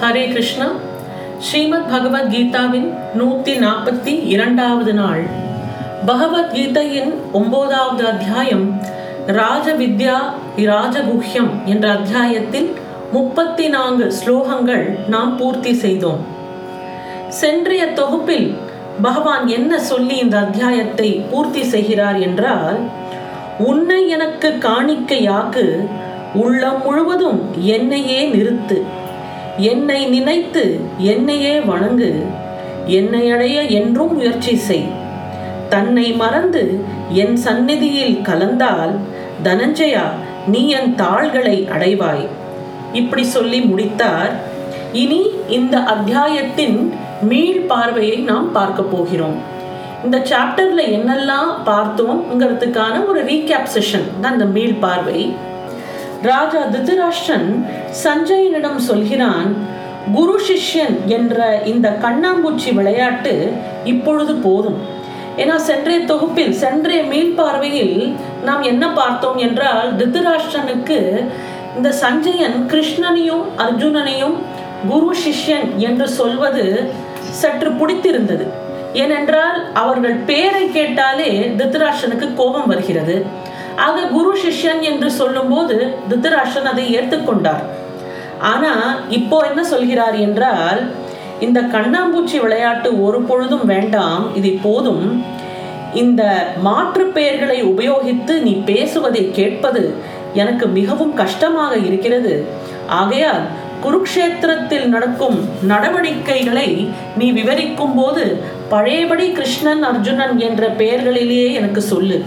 ஹரே கிருஷ்ணா. ஸ்ரீமத் பகவத்கீதாவின் நூத்தி நாற்பத்தி இரண்டாவது நாள். பகவத்கீதையின் ஒன்பதாவது அத்தியாயம் ராஜ வித்யா ராஜகுஹ்யம் என்ற அத்தியாயத்தில் முப்பத்தி நான்கு ஸ்லோகங்கள் நாம் பூர்த்தி செய்தோம். சென்றைய தொகுப்பில் பகவான் என்ன சொல்லி இந்த அத்தியாயத்தை பூர்த்தி செய்கிறார் என்றால் உன்னை எனக்கு காணிக்கையாக்கு உள்ளம் முழுவதும் என்னையே நிறுத்து. என்னை நினைத்து என்னையே வணங்கு. என்னை அடைய என்றும் முயற்சி செய். தன்னை மறந்து என் சந்நிதியில் கலந்தால் தனஞ்சயா நீ என் தாள்களை அடைவாய். இப்படி சொல்லி முடித்தார். இனி இந்த அத்தியாயத்தின் மீள் பார்வையை நாம் பார்க்க போகிறோம். இந்த சாப்டர்ல என்னெல்லாம் பார்த்தோம்ங்கிறதுக்கான ஒரு ரீகேப் செஷன் தான் இந்த மீள் பார்வை. ராஜா திருதராஷ்டிரன் சஞ்சயனிடம் சொல்கிறான் குரு சிஷ்யன் என்ற இந்த கண்ணாம்பூச்சி விளையாட்டு இப்பொழுது போதும். ஏன்னா சென்றைய தொகுப்பில் சென்றைய மீள்பார்வையில் நாம் என்ன பார்த்தோம் என்றால் திருதராஷ்டிரனுக்கு இந்த சஞ்சயன் கிருஷ்ணனையும் அர்ஜுனனையும் குரு சிஷ்யன் என்று சொல்வது சற்று பிடித்திருந்தது. ஏனென்றால் அவர்கள் பெயரை கேட்டாலே திருதராஷ்டிரனுக்கு கோபம் வருகிறது. ஆக குரு சிஷ்யன் என்று சொல்லும்போது திருதராஷ்டிரன் அதை ஏற்றுக்கொண்டார். ஆனா இப்போ என்ன சொல்கிறார் என்றால் இந்த கண்ணாம்பூச்சி விளையாட்டு ஒரு பொழுதும் வேண்டாம் இது போதும். இந்த மாற்று பெயர்களை உபயோகித்து நீ பேசுவதை கேட்பது எனக்கு மிகவும் கஷ்டமாக இருக்கிறது. ஆகையால் குருக்ஷேத்திரத்தில் நடக்கும் நடவடிக்கைகளை நீ விவரிக்கும் போது பழையபடி கிருஷ்ணன் அர்ஜுனன் என்ற பெயர்களிலேயே எனக்கு சொல்லு.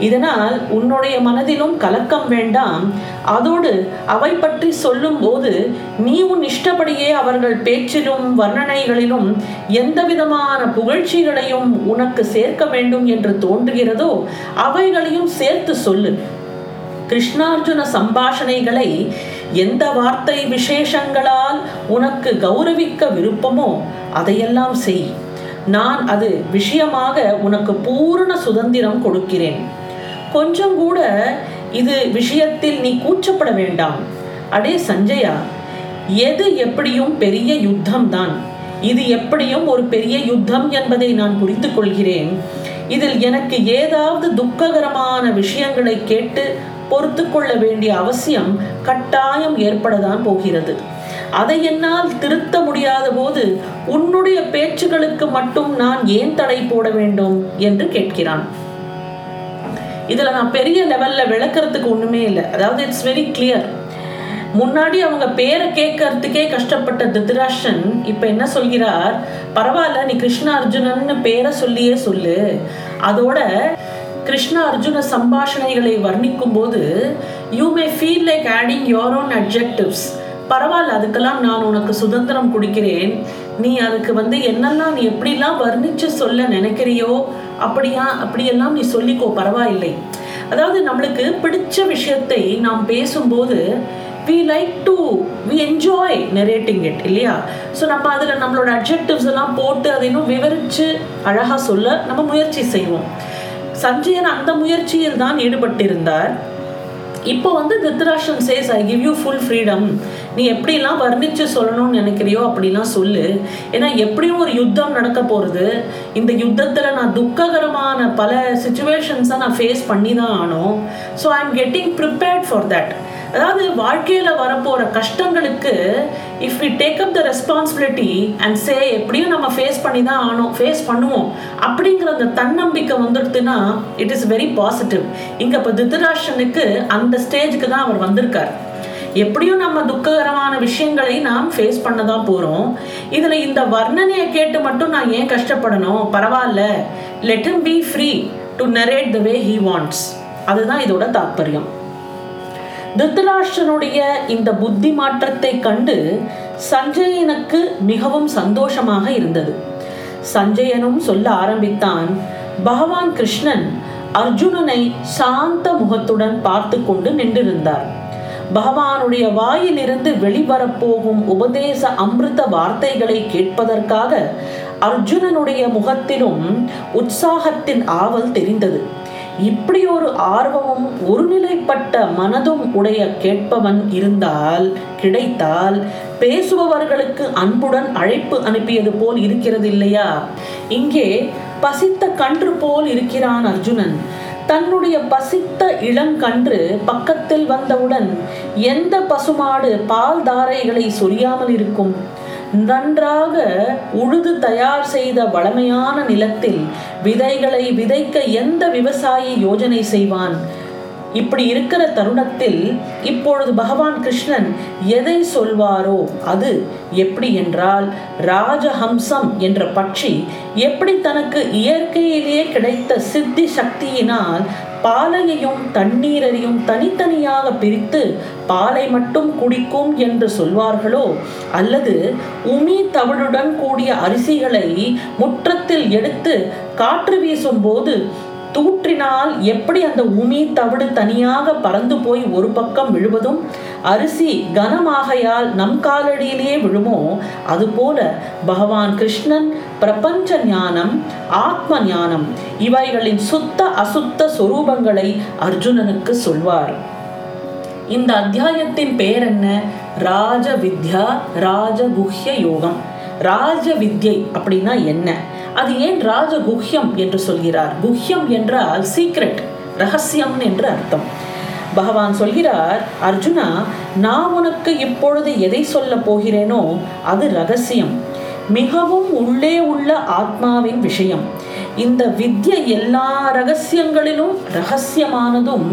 இதனால் உன்னுடைய மனதிலும் கலக்கம் வேண்டாம். அதோடு அவை பற்றி சொல்லும் போது நீ உன் இஷ்டப்படியே அவர்கள் பேச்சிலும் வர்ணனைகளிலும் எந்த விதமான புகழ்ச்சிகளையும் உனக்கு சேர்க்க வேண்டும் என்று தோன்றுகிறதோ அவைகளையும் சேர்த்து சொல்லு. கிருஷ்ணார்ஜுன சம்பாஷணைகளை எந்த வார்த்தை விசேஷங்களால் உனக்கு கௌரவிக்க விருப்பமோ அதையெல்லாம் செய். நான் அது விஷயமாக உனக்கு பூரண சுதந்திரம் கொடுக்கிறேன். கொஞ்சம் கூட இது விஷயத்தில் நீ கூச்சப்பட வேண்டாம். அடே சஞ்சயா எது எப்படியும் பெரிய யுத்தம் தான் இது எப்படியும் ஒரு பெரிய யுத்தம் என்பதை நான் புரிந்து கொள்கிறேன். இதில் எனக்கு ஏதாவது துக்ககரமான விஷயங்களை கேட்டு பொறுத்து கொள்ள வேண்டிய அவசியம் கட்டாயம் ஏற்படதான் போகிறது. அதை என்னால் திருத்த முடியாத போது உன்னுடைய பேச்சுகளுக்கு மட்டும் நான் ஏன் தடை போட வேண்டும்? என்று கேட்கிறான். இதில் நான் பெரிய லெவலில் விளக்குறதுக்கு ஒன்றுமே இல்லை. அதாவது இட்ஸ் வெரி கிளியர் முன்னாடி அவங்க பேரை கேட்கறதுக்கே கஷ்டப்பட்ட திருதராஷன் இப்போ என்ன சொல்கிறார்? பரவாயில்ல நீ கிருஷ்ண அர்ஜுனன் பேரை சொல்லியே சொல்லு. அதோட கிருஷ்ண அர்ஜுன சம்பாஷணைகளை வர்ணிக்கும் போது you may feel like adding your own objectives பரவாயில்ல அதுக்கெல்லாம் நான் உனக்கு சுதந்திரம் கொடுக்கிறேன். நீ அதுக்கு வந்து என்னெல்லாம் நீ எப்படிலாம் வர்ணிச்சு சொல்ல நினைக்கிறியோ அப்படியா அப்படியெல்லாம் நீ சொல்லிக்கோ பரவாயில்லை. அதாவது நம்மளுக்கு பிடிச்ச விஷயத்தை நாம் பேசும்போது we like to we enjoy narrating it இல்லையா? ஸோ நம்ம அதில் நம்மளோட அப்ஜெக்டிவ்ஸ் எல்லாம் போட்டு அதை இன்னும் விவரித்து அழகாக சொல்ல நம்ம முயற்சி செய்வோம். சஞ்சயன் அந்த முயற்சியில் தான் ஈடுபட்டிருந்தார். இப்போ வந்து Dhritarashtra says I give you full freedom நீ எப்படிலாம் வர்ணித்து சொல்லணும்னு நினைக்கிறியோ அப்படிலாம் சொல்லு. ஏன்னா எப்படியும் ஒரு யுத்தம் நடக்க போகிறது இந்த யுத்தத்தில் நான் துக்ககரமான பல சுச்சுவேஷன்ஸை நான் ஃபேஸ் பண்ணி தான் ஆனோம் so I am getting prepared for that அதாவது வாழ்க்கையில் வரப்போகிற கஷ்டங்களுக்கு if we take up the responsibility and say எப்படியும் நம்ம ஃபேஸ் பண்ணி தான் ஆனோம் ஃபேஸ் பண்ணுவோம் அப்படிங்கிற அந்த தன்னம்பிக்கை வந்துடுதுன்னா இட் இஸ் வெரி பாசிட்டிவ் இங்கே இப்போ திருதராஷனுக்கு அந்த ஸ்டேஜுக்கு தான் அவர் வந்திருக்கார். எப்படியும் நம்ம துக்ககரமான விஷயங்களை நாம் ஃபேஸ் பண்ண தான் போகிறோம் இதில் இந்த வர்ணனையை கேட்டு மட்டும் நான் ஏன் கஷ்டப்படணும்? பரவாயில்ல. Let him be free to narrate the way he wants அதுதான் இதோட தாற்பயம். திருத்தராஷ்டனுடைய இந்த புத்தி மாற்றத்தை கண்டு சஞ்சயனுக்கு மிகவும் சந்தோஷமாக இருந்தது. சஞ்சயனும் சொல்ல ஆரம்பித்தான் பகவான் கிருஷ்ணன் அர்ஜுனனை சாந்த முகத்துடன் பார்த்து கொண்டு நின்றிருந்தார். பகவானுடைய வாயிலிருந்து வெளிவரப்போகும் உபதேச அமிர்த வார்த்தைகளை கேட்பதற்காக அர்ஜுனனுடைய முகத்திலும் உற்சாகத்தின் ஆவல் தெரிந்தது. இப்படி ஒரு ஆர்வமும் ஒருநிலைப்பட்ட மனதும் உடைய கேட்பவன் இருந்தால் கிடைத்தால் பேசுபவர்களுக்கு அன்புடன் அழைப்பு அனுப்பியது போல் இருக்கிறது இல்லையா இங்கே பசித்த கன்று போல் இருக்கிறான் அர்ஜுனன். தன்னுடைய பசித்த இளங்கன்று பக்கத்தில் வந்தவுடன் எந்த பசுமாடு பால் தாரைகளை சொரியாமல் இருக்கும்? நன்றாக உழுது தயார் செய்த வளமையான நிலத்தில் விதைகளை விதைக்க எந்த விவசாயி யோஜனை செய்வான்? இப்படி இருக்கிற தருணத்தில் இப்பொழுது பகவான் கிருஷ்ணன் எதை சொல்வாரோ அது எப்படி என்றால் ராஜஹம்சம் என்ற பட்சி எப்படி தனக்கு இயற்கையிலேயே கிடைத்த சித்தி சக்தியினால் பாலையையும் தண்ணீரையும் தனித்தனியாக பிரித்து பாலை மட்டும் குடிக்கும் என்று சொல்வார்களோ? அல்லது உமி தவிழுடன் கூடிய அரிசிகளை முற்றத்தில் எடுத்து காற்று வீசும் போது தூற்றினால் எப்படி அந்த உமி தவிடு தனியாக பறந்து போய் ஒரு பக்கம் விழுவதும்? அரிசி கனமாகையால் நம் காலடியிலேயே விழுமோ? அதுபோல பகவான் கிருஷ்ணன் பிரபஞ்ச ஞானம் ஆத்ம ஞானம் இவைகளின் சுத்த அசுத்த சொரூபங்களை அர்ஜுனனுக்கு சொல்வார். இந்த அத்தியாயத்தின் பெயர் என்ன ராஜ வித்யா ராஜகுஹ்ய யோகம். ராஜ வித்யை அப்படின்னா என்ன? அது ஏன் ராஜ குஹ்யம் என்று சொல்கிறார்? குஹ்யம் என்றால் சீக்ரெட் ரகசியம் என்று அர்த்தம். பகவான் சொல்கிறார் அர்ஜுனா நான் உனக்கு இப்பொழுது எதை சொல்ல போகிறேனோ அது ரகசியம். மிகவும் உள்ளே உள்ள ஆத்மாவின் விஷயம். இந்த வித்யை எல்லா ரகசியங்களிலும் ரகசியமானதும்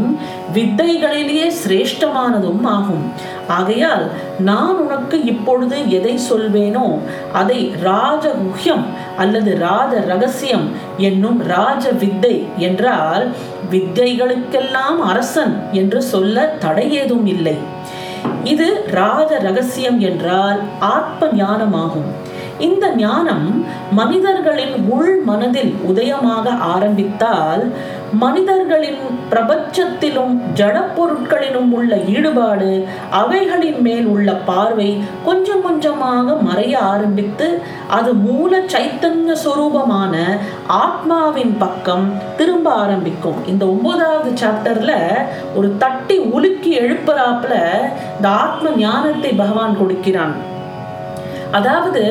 வித்தைகளிலேயே சிரேஷ்டமானதும் ஆகும். ஆகையால் நான் உனக்கு இப்பொழுது எதை சொல்வேனோ அதை ராஜகுஹ்யம் அல்லது ராஜ ரகசியம் என்னும் ராஜ வித்தை என்றால் வித்தைகளுக்கெல்லாம் அரசன் என்று சொல்ல தடை ஏதும் இல்லை. இது ராஜ ரகசியம் என்றால் ஆத்ம ஞானமாகும். இந்த ஞானம் மனிதர்களின் உள் மனதில் உதயமாக ஆரம்பித்தால் மனிதர்களின் பிரபஞ்சத்திலும் ஜடப்பொருட்களிலும் உள்ள ஈடுபாடு அவைகளின் மேல் உள்ள பார்வை கொஞ்சம் கொஞ்சமாக மறைய ஆரம்பித்து அது மூல சைத்தன்ய சுரூபமான ஆத்மாவின் பக்கம் திரும்ப ஆரம்பிக்கும். இந்த ஒன்பதாவது சாப்டர்ல ஒரு தட்டி உலுக்கி எழுப்புறாப்புல இந்த ஆத்ம ஞானத்தை பகவான் கொடுக்கிறான். அதாவது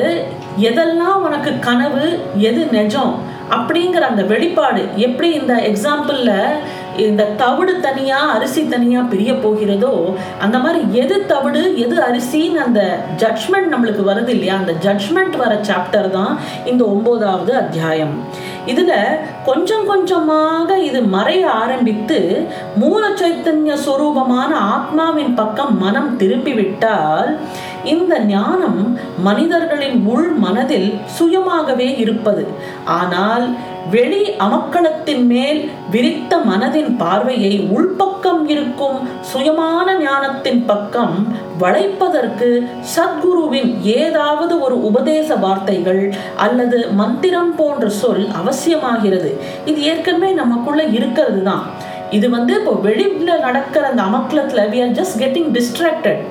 எதெல்லாம் உனக்கு கனவு எது நிஜம் அப்படிங்கிற அந்த வெளிப்பாடு எப்படி இந்த எக்ஸாம்பிளில் இந்த தவிடு தனியாக அரிசி தனியாக பிரிய போகிறதோ அந்த மாதிரி எது தவிடு எது அரிசின்னு அந்த ஜட்ஜ்மெண்ட் நம்மளுக்கு வருது இல்லையா? அந்த ஜட்ஜ்மெண்ட் வர சாப்டர் தான் இந்த ஒம்போதாவது அத்தியாயம். இதுல கொஞ்சம் கொஞ்சமாக இது மறைய ஆரம்பித்து மூல சைத்தன்ய சுரூபமான ஆத்மாவின் பக்கம் மனம் திரும்பிவிட்டால் இந்த ஞானம் மனிதர்களின் உள் மனதில் சுயமாகவே இருப்பது. ஆனால் வெளி அமக்களத்தின் மேல் விரித்த மனதின் பார்வையை உள்பக்கம் இருக்கும் சுயமான ஞானத்தின் பக்கம் வளைப்பதற்கு சத்குருவின் ஏதாவது ஒரு உபதேச வார்த்தைகள் அல்லது மந்திரம் போன்ற சொல் அவசியமாகிறது. இது ஏற்கனவே நமக்குள்ள இருக்கிறது தான். இது வந்து இப்போ வெளியில் நடக்கிற அந்த அமக்கலத்தில் we are just getting distracted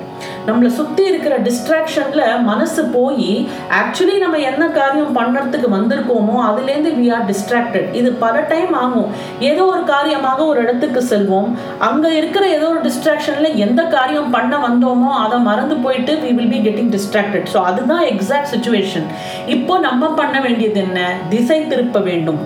நம்மளை சுற்றி இருக்கிற டிஸ்ட்ராக்ஷனில் மனசு போய் ஆக்சுவலி நம்ம என்ன காரியம் பண்ணுறதுக்கு வந்திருக்கோமோ அதுலேருந்து வி ஆர் டிஸ்ட்ராக்டட் இது பல டைம் ஆகும். ஏதோ ஒரு காரியமாக ஒரு இடத்துக்கு செல்வோம். அங்கே இருக்கிற ஏதோ ஒரு டிஸ்ட்ராக்ஷனில் எந்த காரியம் பண்ண வந்தோமோ அதை மறந்து போயிட்டு we will be getting distracted so அதுதான் எக்ஸாக்ட் சுச்சுவேஷன் இப்போ நம்ம பண்ண வேண்டியது என்ன? திசை திருப்ப வேண்டும்.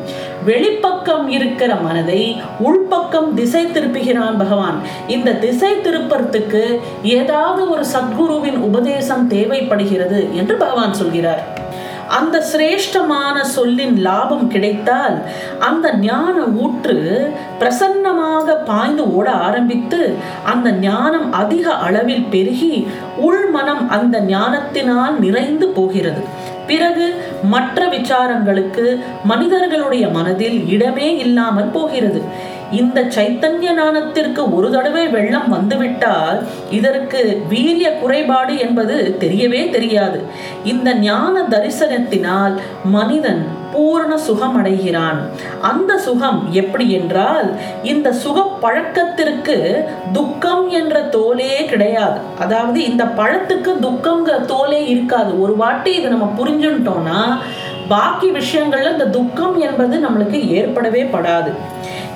வெளிப்பக்கம் இருக்கிற மனதை உள்பக்கம் திசை திருப்புகிறான் பகவான். இந்த திசை திருப்பறத்துக்கு ஏதாவது ஒரு சத்குருவின் உபதேசம் தேவைப்படுகிறது என்று பகவான் சொல்கிறார். அந்த சிரேஷ்டமான சொல்லின் லாபம் கிடைத்தால் அந்த ஞான ஊற்று பிரசன்னமாக பாய்ந்து ஓட ஆரம்பித்து அந்த ஞானம் அதிக அளவில் பெருகி உள்மனம் அந்த ஞானத்தினால் நிறைந்து போகிறது. பிறகு மற்ற விசாரங்களுக்கு மனிதர்களுடைய மனதில் இடமே இல்லாமல் போகிறது. இந்த சைத்தன்ய ஞானத்திற்கு ஒரு தடவை வெள்ளம் வந்துவிட்டால் இதற்கு வீரிய குறைபாடு என்பது தெரியவே தெரியாது. இந்த ஞான தரிசனத்தினால் மனிதன் பூரண சுகம் அடைகிறான் அந்த சுகம் எப்படி என்றால் இந்த சுக பழக்கத்திற்கு துக்கம் என்ற தோலே கிடையாது. அதாவது இந்த பழத்துக்கு துக்கங்கிற தோலே இருக்காது. ஒரு வாட்டி இதை நம்ம புரிஞ்சுட்டோம்னா பாக்கி விஷயங்கள்ல இந்த துக்கம் என்பது நம்மளுக்கு ஏற்படவே படாது.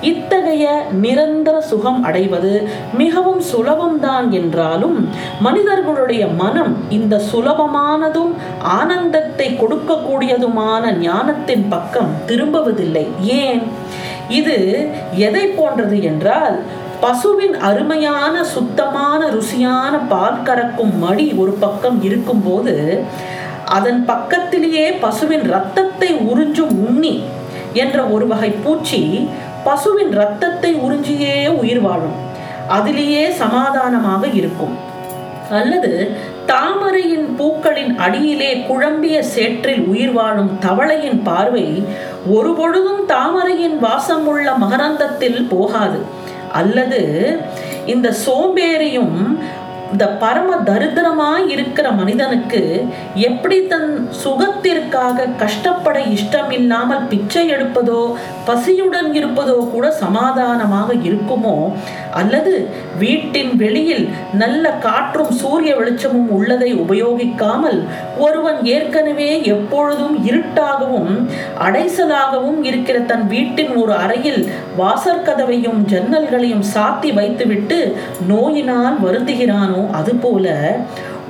இத்தகைய நிரந்தர சுகம் அடைவது மிகவும் சுலபம்தான் என்றாலும் மனிதர்களுடைய மனம் இந்த சுலபமானதும் ஆனந்தத்தை கொடுக்கக்கூடியதுமான ஞானத்தின் பக்கம் திரும்புவதில்லை. ஏன்? இது எதை போன்றது என்றால் பசுவின் அருமையான சுத்தமான ருசியான பால் கறக்கும் மடி ஒரு பக்கம் இருக்கும்போது அதன் பக்கத்திலேயே பசுவின் ரத்தத்தை உறிஞ்சும் உண்ணி என்ற ஒரு வகை பூச்சி பசுவின் ரத்தத்தை உறிஞ்சியே உயிர் வாழும். அதிலேயே சமாதானமாக இருக்கும். அல்லது தாமரையின் பூக்களின் அடியிலே குழம்பிய சேற்றில் உயிர் வாழும் தவளையின் பார்வை ஒருபொழுதும் தாமரையின் வாசம் உள்ள மகரந்தத்தில் போகாது. அல்லது இந்த சோம்பேறியும் இந்த பரம தரித்திரமாய் இருக்கிற மனிதனுக்கு எப்படி தன் சுகத்திற்காக கஷ்டப்பட இஷ்டம் இல்லாமல் பிச்சை எடுப்பதோ பசியுடன் இருப்பதோ கூட சமாதானமாக இருக்குமோ அல்லது வீட்டின் வெளியில் நல்ல காற்றும் சூரிய வெளிச்சமும் உள்ளதை உபயோகிக்காமல் ஒருவன் ஏற்கனவே எப்பொழுதும் இருட்டாகவும் அடைசலாகவும் இருக்கிற தன் வீட்டின் ஒரு அறையில் வாசற்கதவையும் ஜன்னல்களையும் சாத்தி வைத்துவிட்டு நோயினால் வருந்துகிறானோ அதுபோல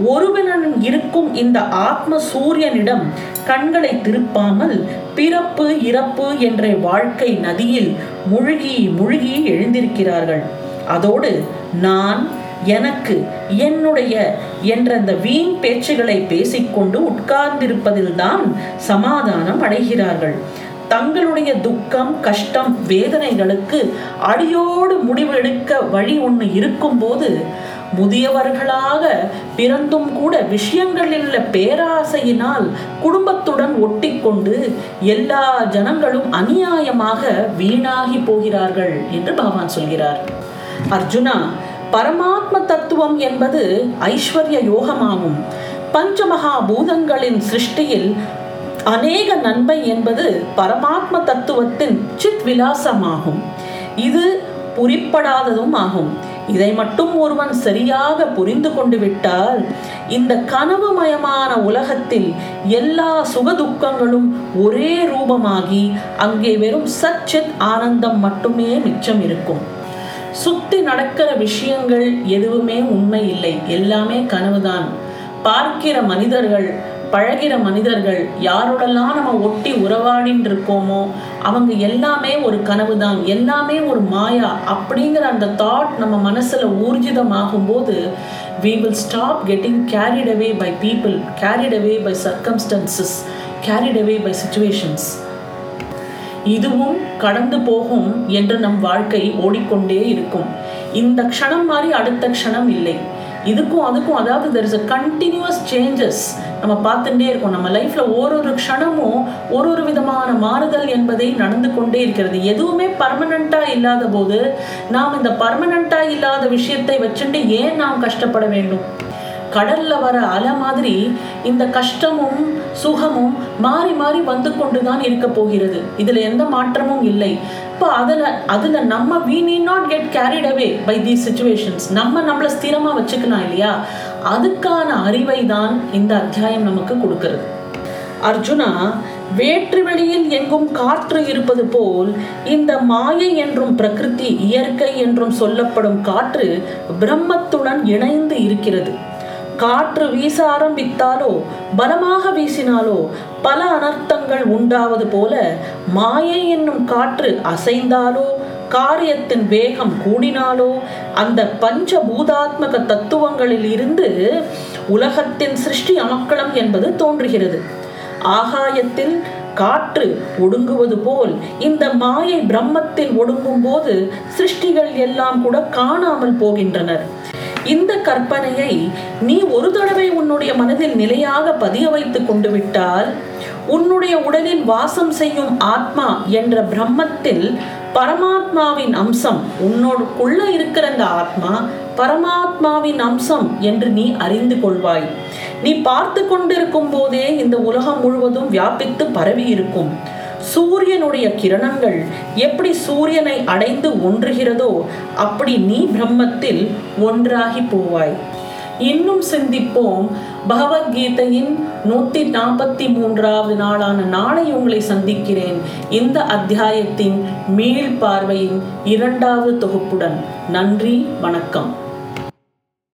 ஒருவனன் இருக்கும் இந்த ஆத்ம சூரியனிடம் கண்களை திருப்பாமல் பிறப்பு இறப்பு என்ற வாழ்க்கை நதியில் முழுகி முழுகி எழுந்திருக்கிறார்கள். அதோடு நான் எனக்கு என்னுடைய என்ற அந்த வீண் பேச்சுகளை பேசிக்கொண்டு உட்கார்ந்திருப்பதில்தான் சமாதானம் அடைகிறார்கள். தங்களுடைய துக்கம் கஷ்டம் வேதனைகளுக்கு அடியோடு முடிவு எடுக்க வழி ஒன்று இருக்கும்போது முதியவர்களாக பிறந்தும் கூட விஷயங்களில் பேராசையினால் குடும்பத்துடன் ஒட்டிக்கொண்டு எல்லா ஜனங்களும் அநியாயமாக வீணாகி போகிறார்கள் என்று பகவான் சொல்கிறார். அர்ஜுனா பரமாத்ம தத்துவம் என்பது ஐஸ்வர்ய யோகமாகும். பஞ்சமகா பூதங்களின் சிருஷ்டியில் அநேக நன்மை என்பது பரமாத்ம தத்துவத்தின் சித் விலாசமாகும் இது புரிப்படாததும் ஆகும். இதை மட்டும் ஒருவன் சரியாக புரிந்து கொண்டு விட்டால் இந்த கனவுமயமான உலகத்தில் எல்லா சுகதுக்கங்களும் ஒரே ரூபமாகி அங்கே வெறும் சச்சித் ஆனந்தம் மட்டுமே மிச்சம் இருக்கும். சுத்தி நடக்கிற விஷயங்கள் எதுவுமே உண்மை இல்லை. எல்லாமே கனவுதான். பார்க்கிற மனிதர்கள் பழகிற மனிதர்கள் யாரோடெல்லாம் நம்ம ஒட்டி உறவாடின்னு இருக்கோமோ அவங்க எல்லாமே ஒரு கனவு தான் எல்லாமே ஒரு மாயா அப்படிங்கிற அந்த தாட் நம்ம மனசில் ஊர்ஜிதமாகும் போது we will stop getting carried away by people carried away by circumstances carried away by situations இதுவும் கடந்து போகும் என்று நம் வாழ்க்கை ஓடிக்கொண்டே இருக்கும். இந்த க்ஷணம் மாதிரி அடுத்த க்ஷணம் இல்லை. இதுக்கும் அதுக்கும் அதாவது there is a continuous changes நம்ம பார்த்துட்டே இருக்கோம். நம்ம லைஃப்பில் ஒரு ஒரு க்ஷணமும் ஒரு ஒரு விதமான மாறுதல் என்பதை நடந்து கொண்டே இருக்கிறது. எதுவுமே பர்மனண்ட்டாக இல்லாத போது நாம் இந்த பர்மனண்ட்டாக இல்லாத விஷயத்தை வச்சுட்டு ஏன் நாம் கஷ்டப்பட வேண்டும்? கடல்ல வர அலை மாதிரி இந்த கஷ்டமும் சுகமும் மாறி மாறி வந்து கொண்டுதான் இருக்க போகிறது. இதுல எந்த மாற்றமும் இல்லை. இப்போ அதில் அதில் நம்ம we need not get carried away by these situations நம்ம நம்மளை ஸ்திரமாக வச்சுக்கலாம் இல்லையா? அதுக்கான அறிவை தான் இந்த அத்தியாயம் நமக்கு கொடுக்கிறது. அர்ஜுனா வேற்று வெளியில் எங்கும் காற்று இருப்பது போல் இந்த மாயை என்றும் பிரகிருதி இயற்கை என்றும் சொல்லப்படும் காற்று பிரம்மத்துடன் இணைந்து இருக்கிறது. காற்று வீச ஆரம்பித்தாலோ பலமாக வீசினாலோ பல அனர்த்தங்கள் உண்டாவது போல மாயை என்னும் காற்று அசைந்தாலோ காரியத்தின் வேகம் கூடினாலோ அந்த பஞ்ச பூதாத்மக தத்துவங்களில் இருந்து உலகத்தின் சிருஷ்டி அமக்களம் என்பது தோன்றுகிறது. ஆகாயத்தில் காற்று ஒடுங்குவது போல் இந்த மாயை பிரம்மத்தில் ஒடுங்கும் போது சிருஷ்டிகள் எல்லாம் கூட காணாமல் போகின்றனர். இந்த கற்பனையை நீ ஒரு தடவை உன்னுடைய மனதில் நிலையாக பதிய வைத்துக் கொண்டு விட்டால் உன்னுடைய உடலில் வாசம் செய்யும் ஆத்மா என்ற பிரம்மத்தில் பரமாத்மாவின் அம்சம் உன்னோடுக்குள்ள இருக்கிற அந்த ஆத்மா பரமாத்மாவின் அம்சம் என்று நீ அறிந்து கொள்வாய். நீ பார்த்து கொண்டிருக்கும் போதே இந்த உலகம் முழுவதும் வியாபித்து பரவி இருக்கும் சூரியனுடைய கிரணங்கள் எப்படி சூரியனை அடைந்து ஒன்றுகிறதோ அப்படி நீ பிரம்மத்தில் ஒன்றாகி போவாய். இன்னும் சிந்திப்போம். பகவத்கீதையின் நூத்தி நாற்பத்தி மூன்றாவது நாளான நாளை உங்களை சந்திக்கிறேன். இந்த அத்தியாயத்தின் மீள் பார்வையின் இரண்டாவது தொகுப்புடன். நன்றி வணக்கம்.